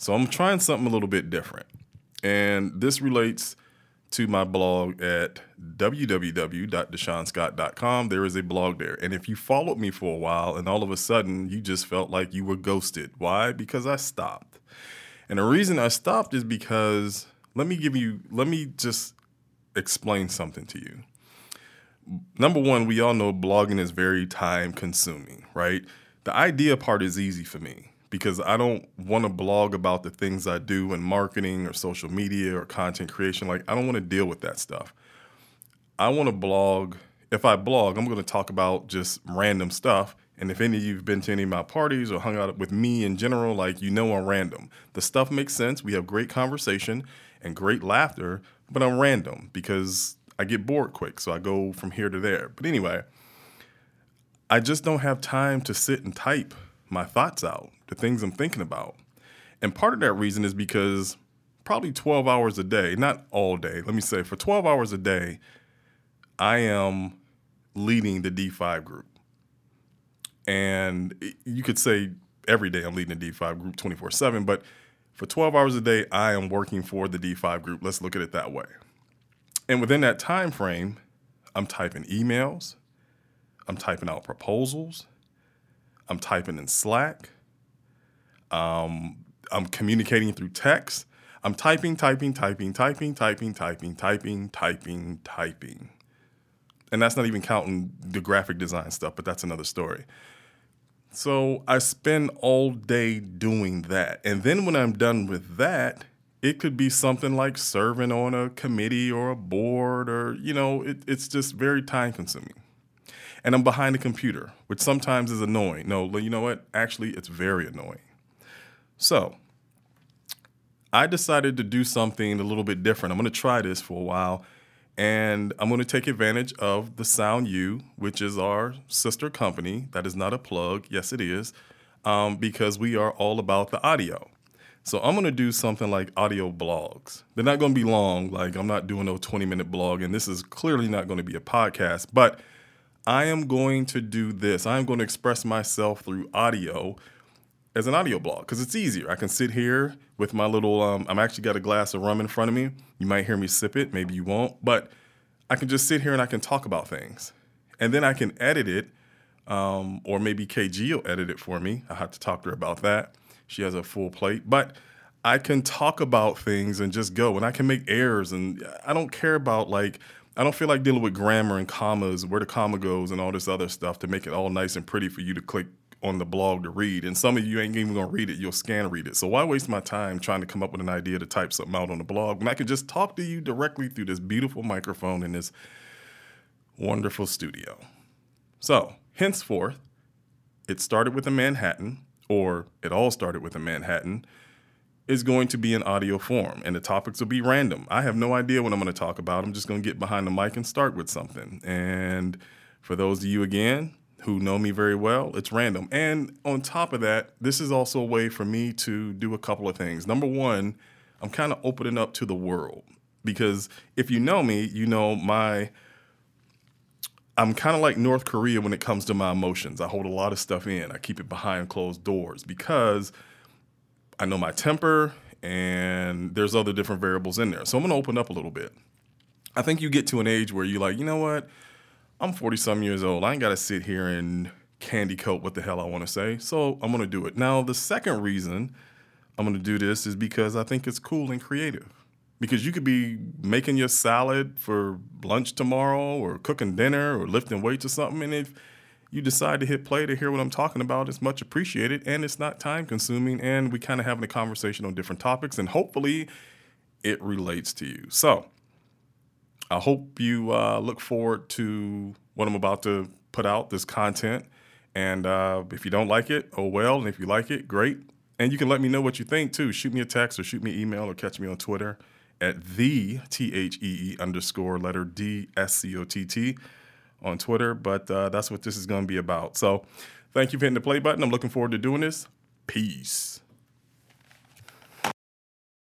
So I'm trying something a little bit different. And this relates to my blog at www.deshawnscott.com. There is a blog there. And if you followed me for a while and all of a sudden you just felt like you were ghosted, why? Because I stopped. And the reason I stopped is because let me give you, let me just explain something to you. Number one, we all know blogging is very time consuming, right? The idea part is easy for me because I don't want to blog about the things I do in marketing or social media or content creation. Like, I don't want to deal with that stuff. I want to blog. If I blog, I'm going to talk about just random stuff. And if any of you have been to any of my parties or hung out with me in general, like, you know, I'm random. The stuff makes sense. We have great conversation and great laughter, but I'm random because I get bored quick. So I go from here to there. But anyway, I just don't have time to sit and type my thoughts out, the things I'm thinking about. And part of that reason is because probably 12 hours a day, not all day, let me say, for 12 hours a day, I am leading the D5 group. And you could say every day I'm leading the D5 group 24 7, but for 12 hours a day, I am working for the D5 group. Let's look at it that way. And within that time frame, I'm typing emails, I'm typing out proposals, I'm typing in Slack. Um, I'm communicating through text. I'm typing, typing, typing, typing, typing, typing, typing, typing, typing. And that's not even counting the graphic design stuff, but that's another story. So I spend all day doing that. And then when I'm done with that, it could be something like serving on a committee or a board, or, you know, it, it's just very time consuming and I'm behind a computer, which sometimes is annoying. No, you know what? Actually, it's very annoying. So, I decided to do something a little bit different. I'm going to try this for a while, and I'm going to take advantage of the Sound U, which is our sister company. That is not a plug. Yes, it is, um, because we are all about the audio. So I'm going to do something like audio blogs. They're not going to be long. Like I'm not doing no 20 minute blog, and this is clearly not going to be a podcast, but I am going to do this. I am going to express myself through audio as an audio blog because it's easier. I can sit here with my little, um, I'm actually got a glass of rum in front of me. You might hear me sip it, maybe you won't, but I can just sit here and I can talk about things. And then I can edit it, um, or maybe KG will edit it for me. I have to talk to her about that. She has a full plate, but I can talk about things and just go, and I can make errors, and I don't care about like I don't feel like dealing with grammar and commas, where the comma goes, and all this other stuff to make it all nice and pretty for you to click on the blog to read. And some of you ain't even gonna read it, you'll scan read it. So why waste my time trying to come up with an idea to type something out on the blog when I can just talk to you directly through this beautiful microphone in this wonderful studio? So, henceforth, it started with a Manhattan, or it all started with a Manhattan is going to be in audio form and the topics will be random. I have no idea what I'm going to talk about. I'm just going to get behind the mic and start with something. And for those of you again who know me very well, it's random. And on top of that, this is also a way for me to do a couple of things. Number one, I'm kind of opening up to the world because if you know me, you know my. I'm kind of like North Korea when it comes to my emotions. I hold a lot of stuff in. I keep it behind closed doors because I know my temper, and there's other different variables in there. So I'm going to open up a little bit. I think you get to an age where you're like, you know what? I'm 40 some years old. I ain't got to sit here and candy coat what the hell I want to say. So I'm going to do it. Now, the second reason I'm going to do this is because I think it's cool and creative. Because you could be making your salad for lunch tomorrow or cooking dinner or lifting weights or something. And if you decide to hit play to hear what I'm talking about, it's much appreciated and it's not time consuming. And we kind of having a conversation on different topics and hopefully it relates to you. So I hope you uh, look forward to what I'm about to put out, this content. And uh, if you don't like it, oh well. And if you like it, great. And you can let me know what you think too. Shoot me a text or shoot me an email or catch me on Twitter at the T H E E underscore letter D S C O T T on Twitter, but uh, that's what this is going to be about. So thank you for hitting the play button. I'm looking forward to doing this. Peace.